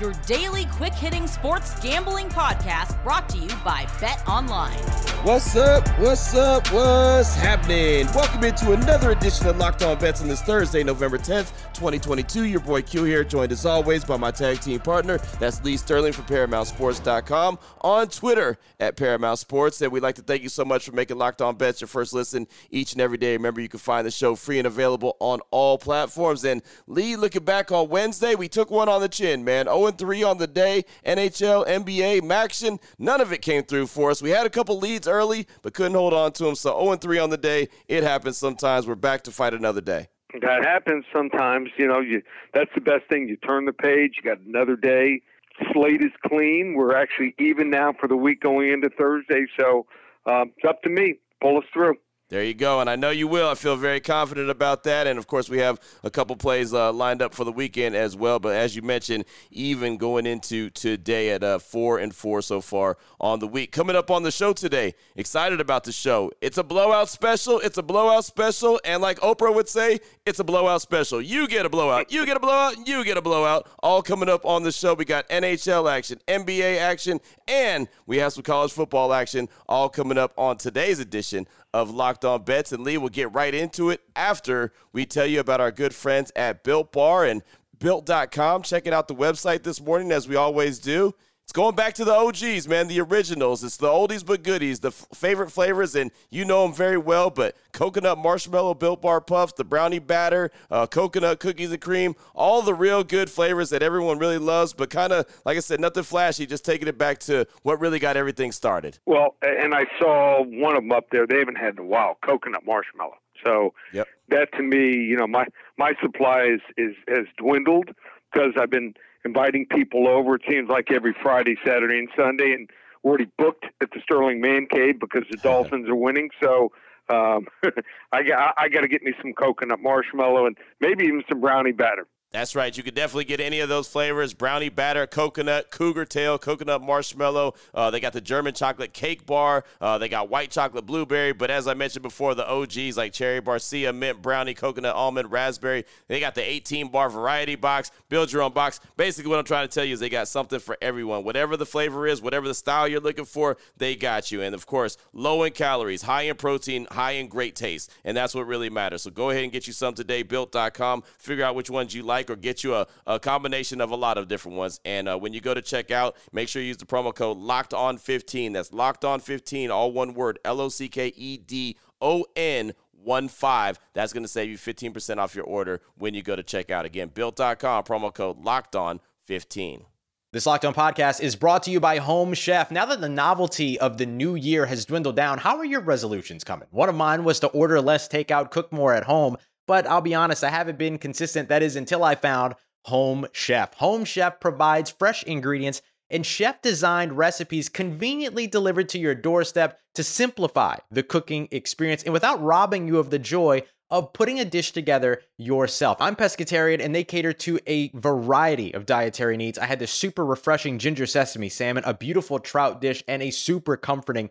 your daily quick hitting sports gambling podcast brought to you by BetOnline. What's up? What's up? What's happening? Welcome into another edition of Locked On Bets on this Thursday, November 10th, 2022. Your boy Q here, joined as always by my tag team partner. That's Lee Sterling from ParamountSports.com on Twitter at Paramount Sports. And we'd like to thank you so much for making Locked On Bets your first listen each and every day. Remember, you can find the show free and available on all platforms. And Lee, looking back on Wednesday, we took one on the chin, man. 0 3 on the day. NHL, NBA, Maction, none of it came through for us. We had a couple leads early, but couldn't hold on to them. So 0 3 on the day. It happens sometimes. We're back to fight another day. That happens sometimes. You know, you that's the best thing. You turn the page. You got another day. Slate is clean. We're actually even now for the week going into Thursday. So um, it's up to me. Pull us through. There you go, and I know you will. I feel very confident about that. And of course, we have a couple plays uh, lined up for the weekend as well. But as you mentioned, even going into today at uh, four and four so far on the week. Coming up on the show today, excited about the show. It's a blowout special. It's a blowout special, and like Oprah would say, it's a blowout special. You get a blowout. You get a blowout. You get a blowout. All coming up on the show. We got NHL action, NBA action, and we have some college football action. All coming up on today's edition of Locked On Bets. And Lee will get right into it after we tell you about our good friends at Built Bar and Built.com. Checking out the website this morning, as we always do. It's going back to the OGs, man, the originals. It's the oldies but goodies, the f- favorite flavors, and you know them very well. But coconut marshmallow, built bar puffs, the brownie batter, uh, coconut cookies and cream, all the real good flavors that everyone really loves. But kind of, like I said, nothing flashy, just taking it back to what really got everything started. Well, and I saw one of them up there. They haven't had in a while. Coconut marshmallow. So Yep. that to me, you know, my my supply is, is has dwindled because I've been inviting people over. It seems like every Friday, Saturday, and Sunday, and we're already booked at the Sterling Man Cave because the Dolphins are winning. So um, I got I got to get me some coconut marshmallow and maybe even some brownie batter. That's right. You could definitely get any of those flavors brownie batter, coconut, cougar tail, coconut marshmallow. Uh, they got the German chocolate cake bar. Uh, they got white chocolate blueberry. But as I mentioned before, the OGs like cherry barcia, mint brownie, coconut almond, raspberry. They got the 18 bar variety box, build your own box. Basically, what I'm trying to tell you is they got something for everyone. Whatever the flavor is, whatever the style you're looking for, they got you. And of course, low in calories, high in protein, high in great taste. And that's what really matters. So go ahead and get you some today, built.com. Figure out which ones you like or get you a, a combination of a lot of different ones. And uh, when you go to check out, make sure you use the promo code locked on 15. That's locked on 15, all one word L O C K E D O N. One five. That's going to save you 15% off your order when you go to checkout. Again, built.com, promo code locked on 15. This Locked On podcast is brought to you by Home Chef. Now that the novelty of the new year has dwindled down, how are your resolutions coming? One of mine was to order less takeout, cook more at home. But I'll be honest, I haven't been consistent. That is until I found Home Chef. Home Chef provides fresh ingredients and chef designed recipes conveniently delivered to your doorstep to simplify the cooking experience and without robbing you of the joy of putting a dish together yourself. I'm pescatarian and they cater to a variety of dietary needs. I had this super refreshing ginger sesame salmon, a beautiful trout dish, and a super comforting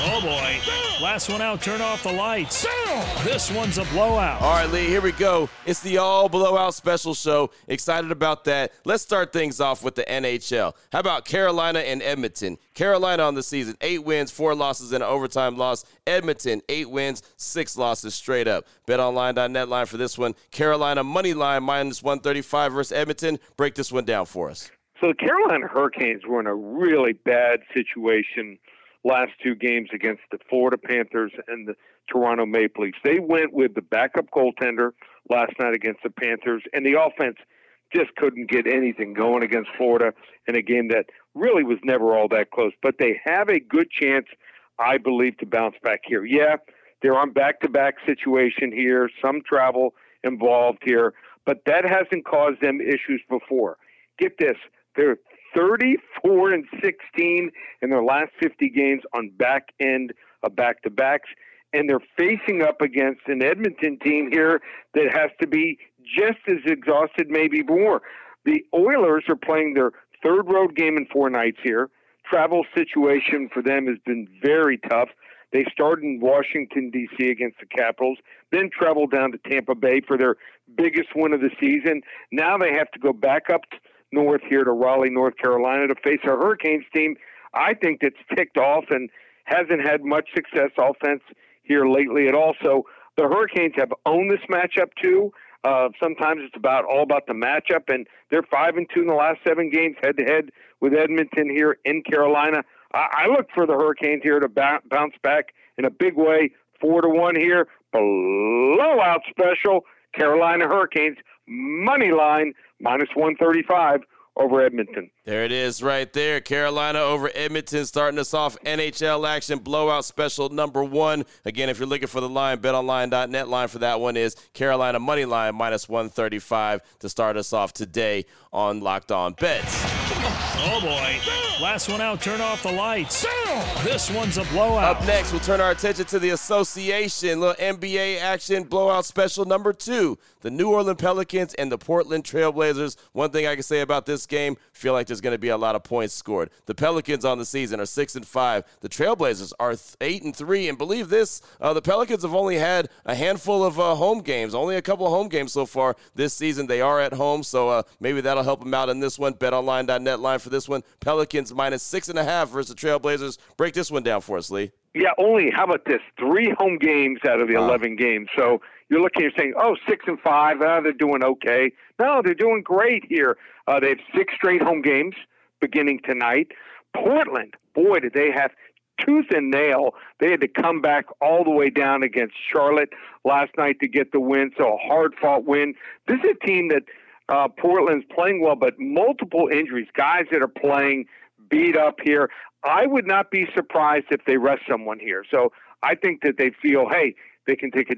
Oh boy. Last one out, turn off the lights. This one's a blowout. All right, Lee, here we go. It's the all blowout special show. Excited about that. Let's start things off with the NHL. How about Carolina and Edmonton? Carolina on the season, eight wins, four losses, and an overtime loss. Edmonton, eight wins, six losses straight up. BetOnline.net line for this one. Carolina money line minus 135 versus Edmonton. Break this one down for us. So the Carolina Hurricanes were in a really bad situation last two games against the Florida Panthers and the Toronto Maple Leafs. They went with the backup goaltender last night against the Panthers, and the offense just couldn't get anything going against Florida in a game that really was never all that close. But they have a good chance, I believe, to bounce back here. Yeah, they're on back to back situation here, some travel involved here, but that hasn't caused them issues before. Get this they're 34 and 16 in their last 50 games on back end of back to backs. And they're facing up against an Edmonton team here that has to be just as exhausted, maybe more. The Oilers are playing their third road game in four nights here. Travel situation for them has been very tough. They started in Washington, D.C. against the Capitals, then traveled down to Tampa Bay for their biggest win of the season. Now they have to go back up north here to Raleigh, North Carolina to face a Hurricanes team I think that's ticked off and hasn't had much success offense here lately at all. So the Hurricanes have owned this matchup too. Uh, sometimes it's about all about the matchup, and they're five and two in the last seven games head to head with Edmonton here in Carolina. I, I look for the Hurricanes here to ba- bounce back in a big way. Four to one here, blowout special. Carolina Hurricanes money line minus 135 over Edmonton. There it is right there. Carolina over Edmonton starting us off NHL action blowout special number one. Again, if you're looking for the line, betonline.net line for that one is Carolina money line minus 135 to start us off today on Locked On Bets. Oh boy. Last one out, turn off the lights. This one's a blowout. Up next, we'll turn our attention to the association. Little NBA action blowout special number two. The New Orleans Pelicans and the Portland Trailblazers. One thing I can say about this game, feel like there's going to be a lot of points scored. The Pelicans on the season are six and five. The Trailblazers are eight and three. And believe this, uh, the Pelicans have only had a handful of uh, home games, only a couple of home games so far this season. They are at home, so uh, maybe that'll help them out in this one. BetOnline.net line for this one. Pelicans minus six and a half versus the Trailblazers. Break this one down for us, Lee. Yeah, only how about this? Three home games out of the Wow. eleven games. So you're looking, you're saying, oh, six and five, uh, they're doing okay. No, they're doing great here. Uh, they have six straight home games beginning tonight. Portland, boy, did they have tooth and nail. They had to come back all the way down against Charlotte last night to get the win. So a hard fought win. This is a team that uh, Portland's playing well, but multiple injuries, guys that are playing beat up here. I would not be surprised if they rest someone here. So I think that they feel, hey, they can take a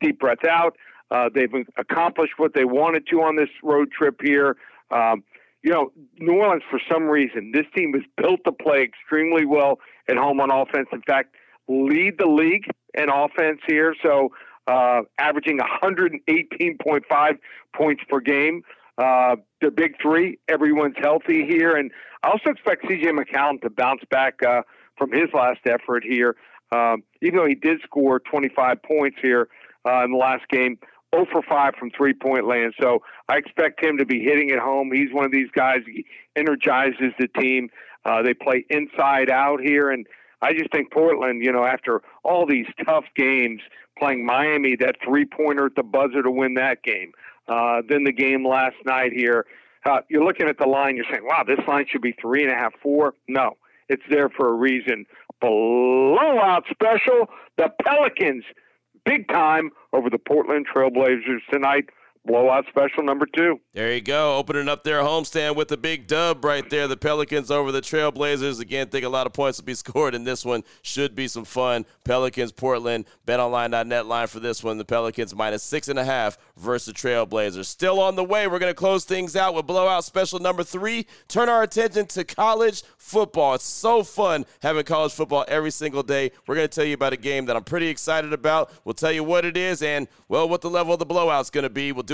deep, breath out. Uh, they've accomplished what they wanted to on this road trip here. Um, you know, New Orleans, for some reason, this team is built to play extremely well at home on offense. In fact, lead the league in offense here. So, uh, averaging 118.5 points per game. Uh, the big three, everyone's healthy here. And I also expect CJ McCallum to bounce back uh, from his last effort here. Um, even though he did score 25 points here uh, in the last game, 0 for 5 from three point land. So I expect him to be hitting it home. He's one of these guys, he energizes the team. Uh, they play inside out here. And I just think Portland, you know, after all these tough games, playing Miami, that three pointer at the buzzer to win that game. Uh, then the game last night here. Uh, you're looking at the line, you're saying, wow, this line should be three and a half, four. No, it's there for a reason. Blowout special. The Pelicans, big time over the Portland Trailblazers tonight. Blowout special number two. There you go. Opening up their homestand with a big dub right there. The Pelicans over the Trailblazers. Again, think a lot of points will be scored in this one. Should be some fun. Pelicans, Portland. BetOnline.net line for this one. The Pelicans minus six and a half versus the Trailblazers. Still on the way. We're going to close things out with blowout special number three. Turn our attention to college football. It's so fun having college football every single day. We're going to tell you about a game that I'm pretty excited about. We'll tell you what it is and, well, what the level of the blowout's going to be. We'll do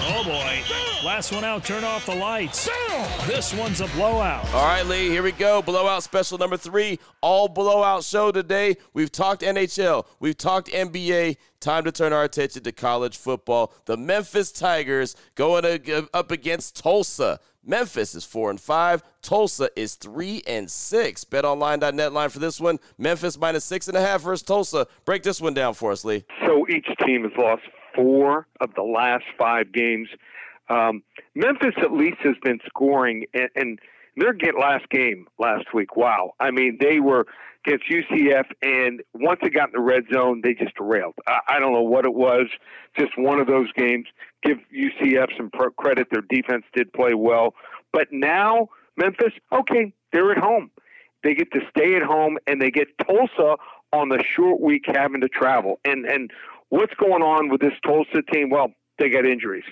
Oh boy. Last one out, turn off the lights. This one's a blowout. All right, Lee, here we go. Blowout special number three. All blowout show today. We've talked NHL, we've talked NBA. Time to turn our attention to college football. The Memphis Tigers going up against Tulsa. Memphis is four and five. Tulsa is three and six. BetOnline.net line for this one. Memphis minus six and a half versus Tulsa. Break this one down for us, Lee. So each team has lost four of the last five games. Um, Memphis at least has been scoring, and, and their get last game last week. Wow, I mean they were against UCF, and once it got in the red zone, they just derailed. I, I don't know what it was, just one of those games. Give UCF some pro- credit; their defense did play well, but now Memphis, okay, they're at home. They get to stay at home, and they get Tulsa on the short week having to travel. And and what's going on with this Tulsa team? Well, they got injuries.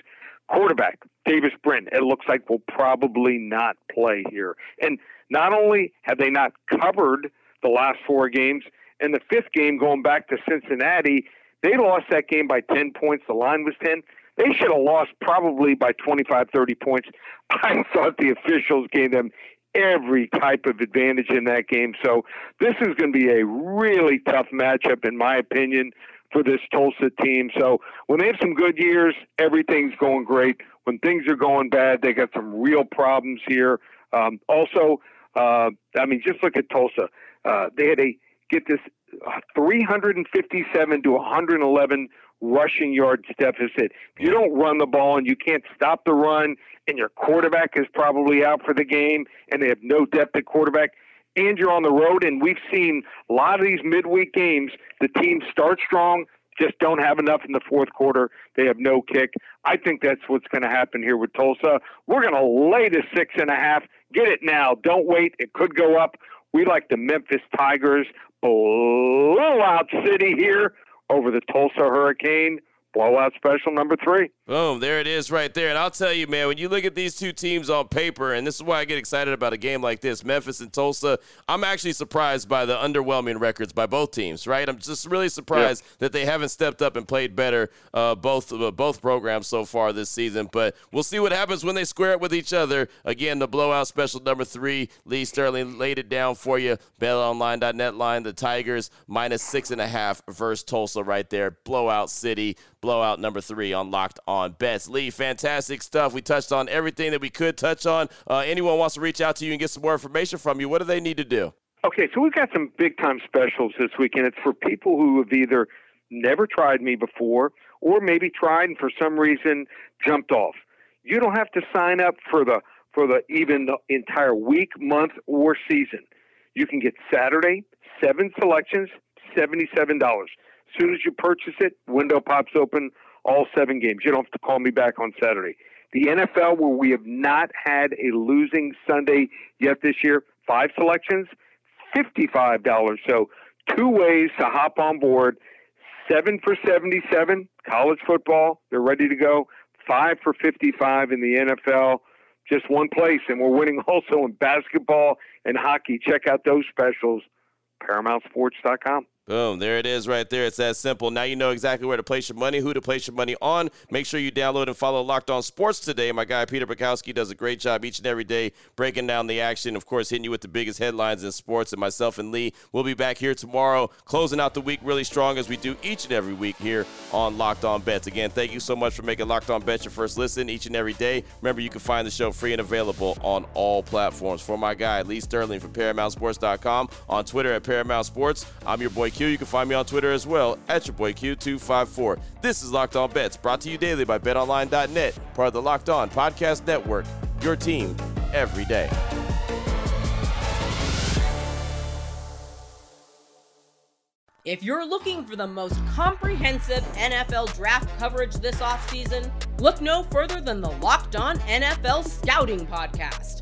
Quarterback Davis Brin, it looks like will probably not play here. And not only have they not covered the last four games, in the fifth game going back to Cincinnati, they lost that game by 10 points. The line was 10. They should have lost probably by 25, 30 points. I thought the officials gave them every type of advantage in that game. So this is going to be a really tough matchup, in my opinion, for this Tulsa team. So when they have some good years, everything's going great. When things are going bad, they got some real problems here. Um, also, uh, I mean, just look at Tulsa. Uh, they had a get this uh, 357 to 111 rushing yards deficit. If you don't run the ball and you can't stop the run, and your quarterback is probably out for the game, and they have no depth at quarterback, and you're on the road, and we've seen a lot of these midweek games, the teams start strong, just don't have enough in the fourth quarter. They have no kick. I think that's what's going to happen here with Tulsa. We're going to lay the six and a half. Get it now. Don't wait. It could go up. We like the Memphis Tigers blowout city here over the Tulsa Hurricane blowout special number three. Boom, there it is right there. And I'll tell you, man, when you look at these two teams on paper, and this is why I get excited about a game like this, Memphis and Tulsa, I'm actually surprised by the underwhelming records by both teams, right? I'm just really surprised yeah. that they haven't stepped up and played better uh, both uh, both programs so far this season. But we'll see what happens when they square it with each other. Again, the blowout special number three, Lee Sterling laid it down for you. BetOnline.net line, the Tigers minus six and a half versus Tulsa right there. Blowout city blowout number three on Locked On Bets. Lee, fantastic stuff. We touched on everything that we could touch on. Uh, anyone wants to reach out to you and get some more information from you, what do they need to do? Okay, so we've got some big time specials this weekend. It's for people who have either never tried me before or maybe tried and for some reason jumped off. You don't have to sign up for the for the even the entire week, month, or season. You can get Saturday, seven selections, $77. As soon as you purchase it, window pops open, all seven games. You don't have to call me back on Saturday. The NFL, where we have not had a losing Sunday yet this year, five selections, $55. So two ways to hop on board. Seven for 77, college football, they're ready to go. Five for 55 in the NFL, just one place. And we're winning also in basketball and hockey. Check out those specials, ParamountSports.com. Boom, there it is right there. It's that simple. Now you know exactly where to place your money, who to place your money on. Make sure you download and follow Locked On Sports today. My guy Peter Bukowski does a great job each and every day breaking down the action. Of course, hitting you with the biggest headlines in sports. And myself and Lee will be back here tomorrow, closing out the week really strong as we do each and every week here on Locked On Bets. Again, thank you so much for making Locked On Bets your first listen each and every day. Remember, you can find the show free and available on all platforms. For my guy Lee Sterling from ParamountSports.com on Twitter at Paramount Sports. I'm your boy Q. You can find me on Twitter as well at your boy Q254. This is Locked On Bets, brought to you daily by BetOnline.net, part of the Locked On Podcast Network. Your team every day. If you're looking for the most comprehensive NFL draft coverage this offseason, look no further than the Locked On NFL Scouting Podcast.